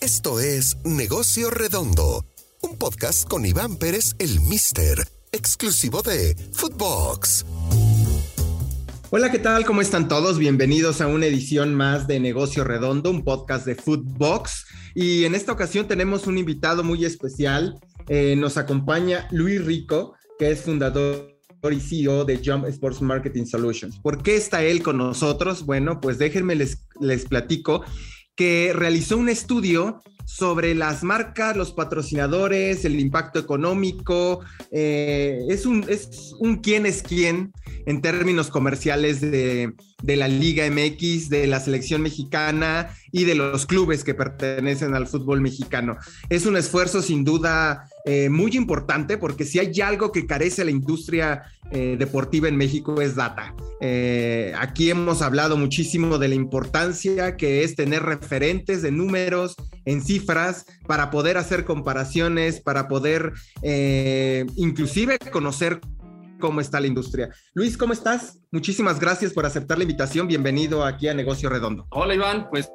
Esto es Negocio Redondo, un podcast con Iván Pérez, el Mister, exclusivo de Footbox. Hola, ¿qué tal? ¿Cómo están todos? Bienvenidos a una edición más de Negocio Redondo, un podcast de Footbox. Y en esta ocasión tenemos un invitado muy especial. Eh, nos acompaña Luis Rico, que es fundador y CEO de Jump Sports Marketing Solutions. ¿Por qué está él con nosotros? Bueno, pues déjenme les, les platico que realizó un estudio sobre las marcas, los patrocinadores, el impacto económico. Eh, es, un, es un quién es quién en términos comerciales de, de, la Liga MX, de la selección mexicana y de los clubes que pertenecen al fútbol mexicano. Es un esfuerzo sin duda eh, muy importante porque si hay algo que carece la industria eh, deportiva en México es data. Eh, aquí hemos hablado muchísimo de la importancia que es tener referentes de números en cifras para poder hacer comparaciones, para poder inclusive conocer cómo está la industria. Luis, ¿cómo estás? Muchísimas gracias por aceptar la invitación. Bienvenido aquí a Negocio Redondo. Hola Iván, pues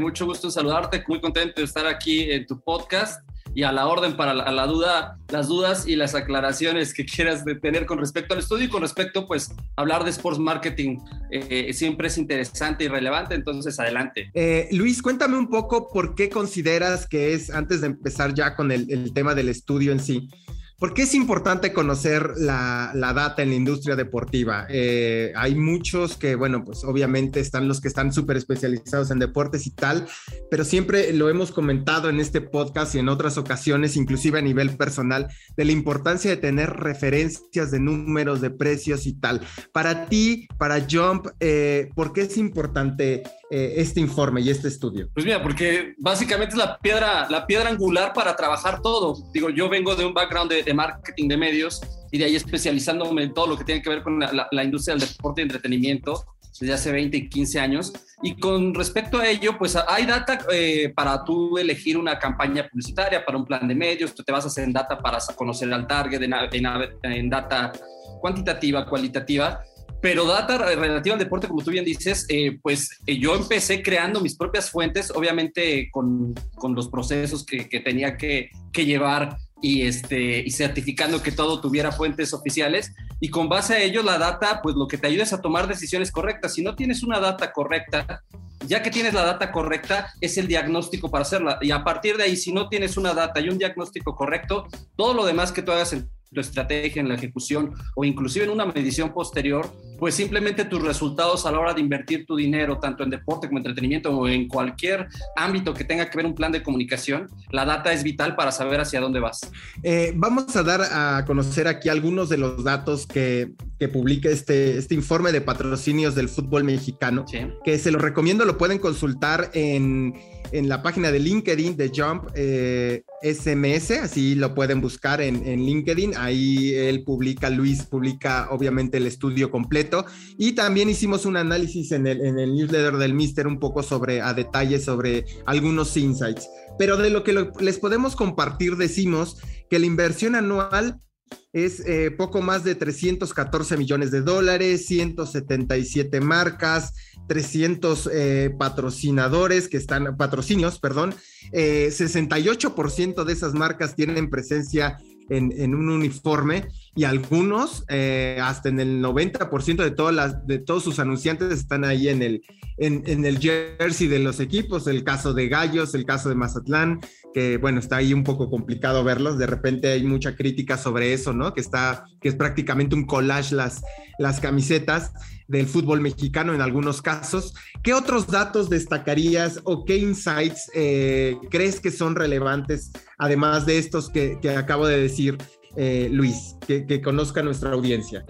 mucho gusto en saludarte, muy contento de estar aquí en tu podcast y a la orden para la, duda, las dudas y las aclaraciones que quieras tener con respecto al estudio y con respecto, pues, hablar de sports marketing eh, siempre es interesante y relevante, entonces adelante. Eh, Luis, cuéntame un poco por qué consideras que es, antes de empezar ya con el, el tema del estudio en sí, ¿Por qué es importante conocer la, data en la industria deportiva? Eh, hay muchos que, bueno, pues obviamente están los que están súper especializados en deportes y tal, pero siempre lo hemos comentado en este podcast y en otras ocasiones, inclusive a nivel personal, de la importancia de tener referencias de números, de precios y tal. Para ti, para Jump, eh, ¿por qué es importante eh, este informe y este estudio? Pues mira, porque básicamente es la piedra, la piedra angular para trabajar todo. Digo, yo vengo de un background de, marketing de medios y de ahí especializándome en todo lo que tiene que ver con la, industria del deporte y entretenimiento desde hace 20 y 15 años. Y con respecto a ello, pues hay data eh, para tú elegir una campaña publicitaria, para un plan de medios, tú te vas a hacer en data para conocer al target, en, en data cuantitativa, cualitativa pero data relativa al deporte, como tú bien dices, eh, pues eh, yo empecé creando mis propias fuentes, obviamente con, con los procesos que, que tenía que, que, llevar y, este, y certificando que todo tuviera fuentes oficiales. Y con base a ello, la data, pues lo que te ayuda es a tomar decisiones correctas. Si no tienes una data correcta, ya que tienes la data correcta, es el diagnóstico para hacerla. Y a partir de ahí, si no tienes una data y un diagnóstico correcto, todo lo demás que tú hagas en tu estrategia, en la ejecución o inclusive en una medición posterior, pues simplemente tus resultados a la hora de invertir tu dinero, tanto en deporte como entretenimiento o en cualquier ámbito que tenga que ver un plan de comunicación, la data es vital para saber hacia dónde vas. Eh, vamos a dar a conocer aquí algunos de los datos que, que publica este, este informe de patrocinios del fútbol mexicano, que se los recomiendo, lo pueden consultar en en la página de LinkedIn de Jump SMS, eh, así lo pueden buscar en, LinkedIn. Ahí él publica, Luis publica obviamente el estudio completo. Y también hicimos un análisis en el, en el newsletter del Mister un poco sobre, a detalle sobre algunos insights. Pero de lo que les podemos compartir, decimos que la inversión anual es eh, poco más de 314 millones de dólares, 177 marcas, 300 eh, patrocinadores que están, patrocinios, perdón, 68% eh, de esas marcas tienen presencia en, un uniforme y algunos, eh, hasta en el 90% de, todas las, de todos sus anunciantes están ahí en el, en, el jersey de los equipos, el caso de Gallos, el caso de Mazatlán, que bueno, está ahí un poco complicado verlos, de repente hay mucha crítica sobre eso, ¿no? Que está, que es prácticamente un collage las, las camisetas del fútbol mexicano en algunos casos. ¿Qué otros datos destacarías o qué insights eh, crees que son relevantes, además de estos que, acabo de decir, eh, Luis, que, conozca nuestra audiencia?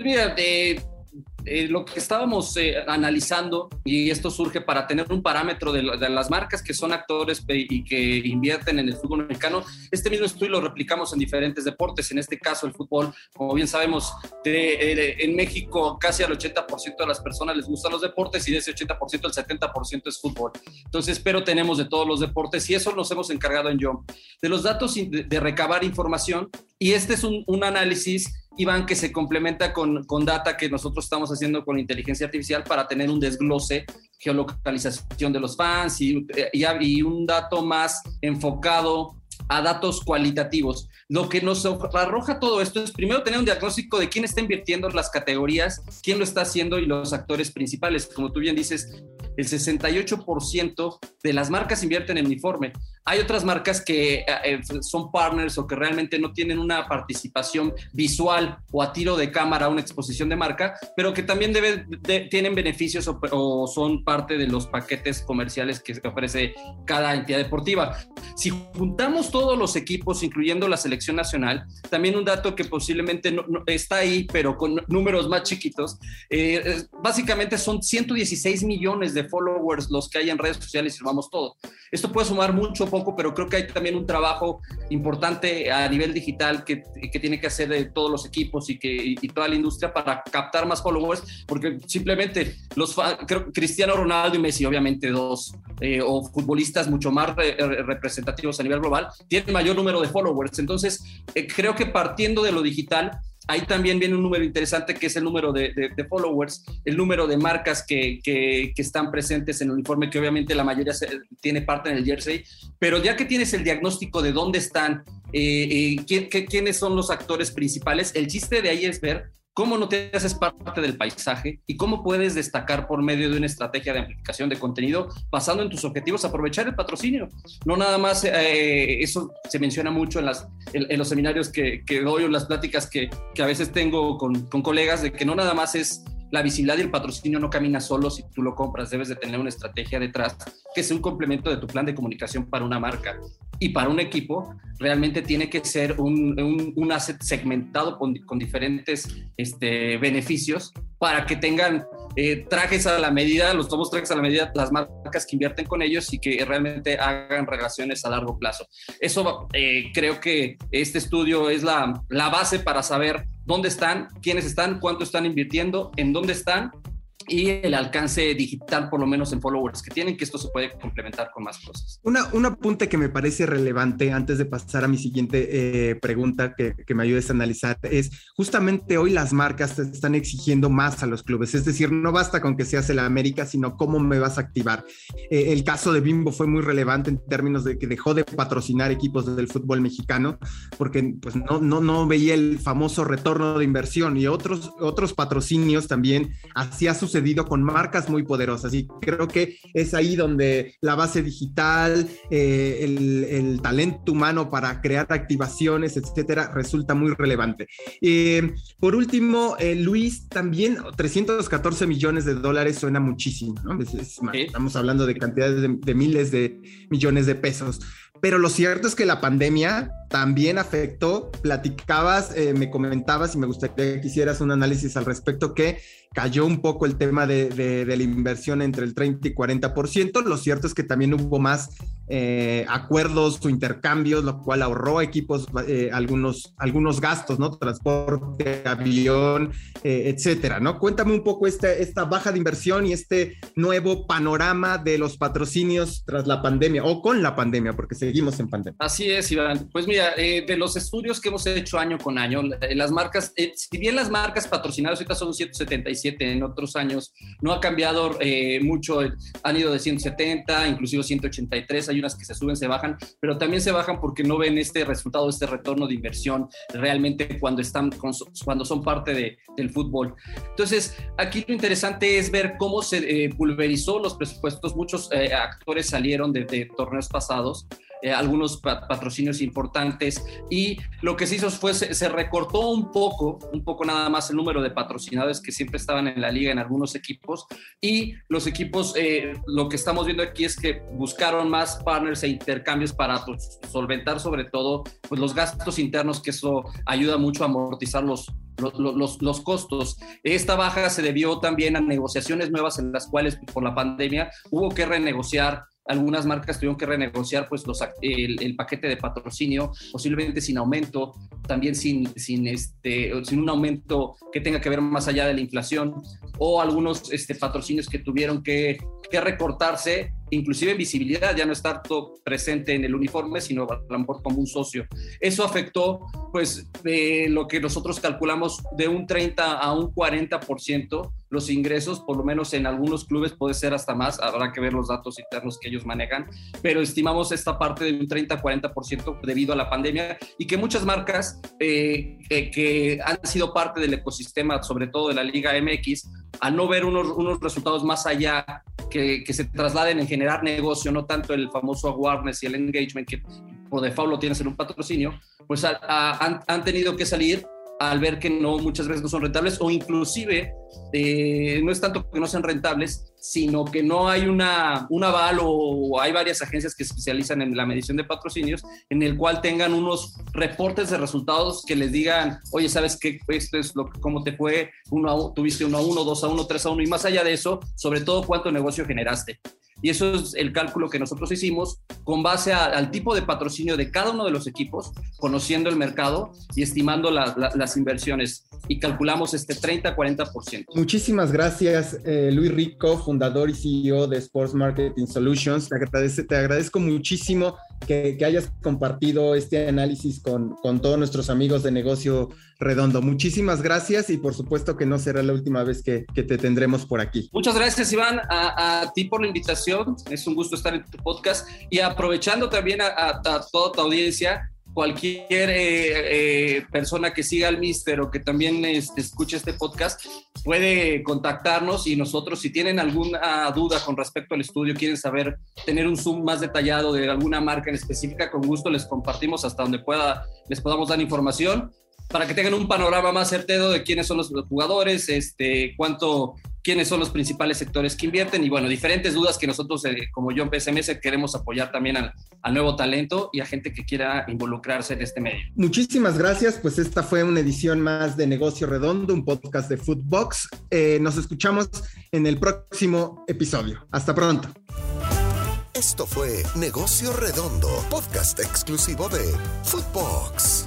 Eh, lo que estábamos eh, analizando, y esto surge para tener un parámetro de, las marcas que son actores y que invierten en el fútbol mexicano, este mismo estudio lo replicamos en diferentes deportes, en este caso el fútbol, como bien sabemos, en México casi al 80% de las personas les gustan los deportes y de ese 80% el 70% es fútbol. Entonces, pero tenemos de todos los deportes y eso nos hemos encargado en Jump. De los datos de, recabar información, y este es un, un análisis Iván, que se complementa con, con data que nosotros estamos haciendo con inteligencia artificial para tener un desglose, geolocalización de los fans y, y, y un dato más enfocado a datos cualitativos. Lo que nos arroja todo esto es primero tener un diagnóstico de quién está invirtiendo las categorías, quién lo está haciendo y los actores principales. Como tú bien dices, el 68% de las marcas invierten en uniforme. Hay otras marcas que eh, eh, son partners o que realmente no tienen una participación visual o a tiro de cámara, una exposición de marca, pero que también debe, tienen beneficios o, o, son parte de los paquetes comerciales que ofrece cada entidad deportiva. Si juntamos todos los equipos, incluyendo la selección nacional, también un dato que posiblemente no, no, está ahí, pero con números más chiquitos, eh, básicamente son 116 millones de followers los que hay en redes sociales y sumamos todo. Esto puede sumar mucho poco, pero creo que hay también un trabajo importante a nivel digital que, que tiene que hacer de todos los equipos y, que, y toda la industria para captar más followers, porque simplemente los creo, Cristiano Ronaldo y Messi, obviamente dos, eh, o futbolistas mucho más re, representativos a nivel global, tienen mayor número de followers. Entonces, eh, creo que partiendo de lo digital, ahí también viene un número interesante que es el número de, followers, el número de marcas que, que, están presentes en el uniforme, que obviamente la mayoría tiene parte en el jersey, pero ya que tienes el diagnóstico de dónde están, eh, eh, ¿quién, qué, quiénes son los actores principales, el chiste de ahí es ver cómo no te haces parte del paisaje y cómo puedes destacar por medio de una estrategia de amplificación de contenido basando en tus objetivos, aprovechar el patrocinio. No nada más, eh, eso se menciona mucho en, las, en, los seminarios que, que, doy o en las pláticas que, que a veces tengo con colegas, de que no nada más es la visibilidad y el patrocinio no camina solo si tú lo compras, debes de tener una estrategia detrás que sea un complemento de tu plan de comunicación para una marca. Y para un equipo realmente tiene que ser un, un, un asset segmentado con, con diferentes este, beneficios para que tengan eh, trajes a la medida, los nuevos trajes a la medida, las marcas que invierten con ellos y que realmente hagan relaciones a largo plazo. Eso eh, creo que este estudio es la, la base para saber dónde están, quiénes están, cuánto están invirtiendo, en dónde están y el alcance digital, por lo menos en followers que tienen, que esto se puede complementar con más cosas. Una, un apunte que me parece relevante antes de pasar a mi siguiente eh, pregunta que, que, me ayudes a analizar es justamente hoy las marcas te están exigiendo más a los clubes, es decir, no basta con que seas el América, sino cómo me vas a activar. Eh, el caso de Bimbo fue muy relevante en términos de que dejó de patrocinar equipos del fútbol mexicano porque pues, no, no, no veía el famoso retorno de inversión y otros, otros patrocinios también hacía sus sucedido con marcas muy poderosas y creo que es ahí donde la base digital, eh, el, el, talento humano para crear activaciones, etcétera, resulta muy relevante. Eh, por último, eh, Luis, también 314 millones de dólares suena muchísimo, ¿no? Es, es, ¿Sí? Estamos hablando de cantidades de, de miles de millones de pesos. Pero lo cierto es que la pandemia también afectó, platicabas, eh, me comentabas y me gustaría que hicieras un análisis al respecto, que cayó un poco el tema de, de, la inversión entre el 30 y 40%. Lo cierto es que también hubo más eh, acuerdos o intercambios, lo cual ahorró equipos eh, algunos, algunos gastos, ¿no? Transporte, avión, etcétera, ¿no? Cuéntame un poco esta, esta baja de inversión y este nuevo panorama de los patrocinios tras la pandemia o con la pandemia, porque seguimos en pandemia. Así es, Iván. Pues mira, eh, de los estudios que hemos hecho año con año, las marcas, eh, si bien las marcas patrocinadas ahorita son 177, en otros años no ha cambiado eh, mucho, han ido de 170, inclusive 183, hay unas que se suben, se bajan, pero también se bajan porque no ven este resultado, este retorno de inversión realmente cuando están, con, cuando son parte de, del fútbol. Entonces, aquí lo interesante es ver cómo se pulverizó los presupuestos, muchos actores salieron de, de torneos pasados, eh, algunos patrocinios importantes y lo que se hizo fue se, se, recortó un poco, un poco nada más el número de patrocinadores que siempre estaban en la liga en algunos equipos y los equipos, eh, lo que estamos viendo aquí es que buscaron más partners e intercambios para pues, solventar sobre todo pues, los gastos internos que eso ayuda mucho a amortizar los, los, los, los, costos. Esta baja se debió también a negociaciones nuevas en las cuales por la pandemia hubo que renegociar algunas marcas tuvieron que renegociar pues los, el, paquete de patrocinio, posiblemente sin aumento, también sin, sin, este, sin un aumento que tenga que ver más allá de la inflación, o algunos este, patrocinios que tuvieron que, que recortarse inclusive visibilidad, ya no estar todo presente en el uniforme, sino a lo mejor como un socio. Eso afectó, pues, de lo que nosotros calculamos de un 30 a un 40% los ingresos, por lo menos en algunos clubes puede ser hasta más, habrá que ver los datos internos que ellos manejan, pero estimamos esta parte de un 30-40% debido a la pandemia y que muchas marcas eh, eh, que han sido parte del ecosistema, sobre todo de la Liga MX, al no ver unos, unos resultados más allá que, que, se trasladen en generar negocio, no tanto el famoso awareness y el engagement que por default lo tienes en un patrocinio, pues a, a, han, han tenido que salir al ver que no muchas veces no son rentables o inclusive eh, no es tanto que no sean rentables, sino que no hay una, un aval o, hay varias agencias que se especializan en la medición de patrocinios en el cual tengan unos reportes de resultados que les digan, oye, ¿sabes qué? Esto es lo, cómo te fue, uno a, tuviste uno a uno, dos a uno, tres a uno y más allá de eso, sobre todo cuánto negocio generaste. Y eso es el cálculo que nosotros hicimos con base a, al tipo de patrocinio de cada uno de los equipos, conociendo el mercado y estimando la, la, las inversiones. Y calculamos este 30-40%. Muchísimas gracias, eh, Luis Rico, fundador y CEO de Sports Marketing Solutions. Te, agradece, te agradezco muchísimo que, que, hayas compartido este análisis con, con todos nuestros amigos de negocio redondo. Muchísimas gracias y por supuesto que no será la última vez que, que te tendremos por aquí. Muchas gracias, Iván, a, a, ti por la invitación. Es un gusto estar en tu podcast y aprovechando también a, a toda tu audiencia, cualquier eh, eh, persona que siga al Mister o que también este, escuche este podcast puede contactarnos y nosotros, si tienen alguna duda con respecto al estudio, quieren saber, tener un zoom más detallado de alguna marca en específica, con gusto les compartimos hasta donde pueda, les podamos dar información para que tengan un panorama más certero de quiénes son los jugadores, este, cuánto, quiénes son los principales sectores que invierten y bueno, diferentes dudas que nosotros eh, como yo en PSMS queremos apoyar también al, al, nuevo talento y a gente que quiera involucrarse en este medio. Muchísimas gracias, pues esta fue una edición más de Negocio Redondo, un podcast de Footbox. Eh, nos escuchamos en el próximo episodio. Hasta pronto. Esto fue Negocio Redondo, podcast exclusivo de Footbox.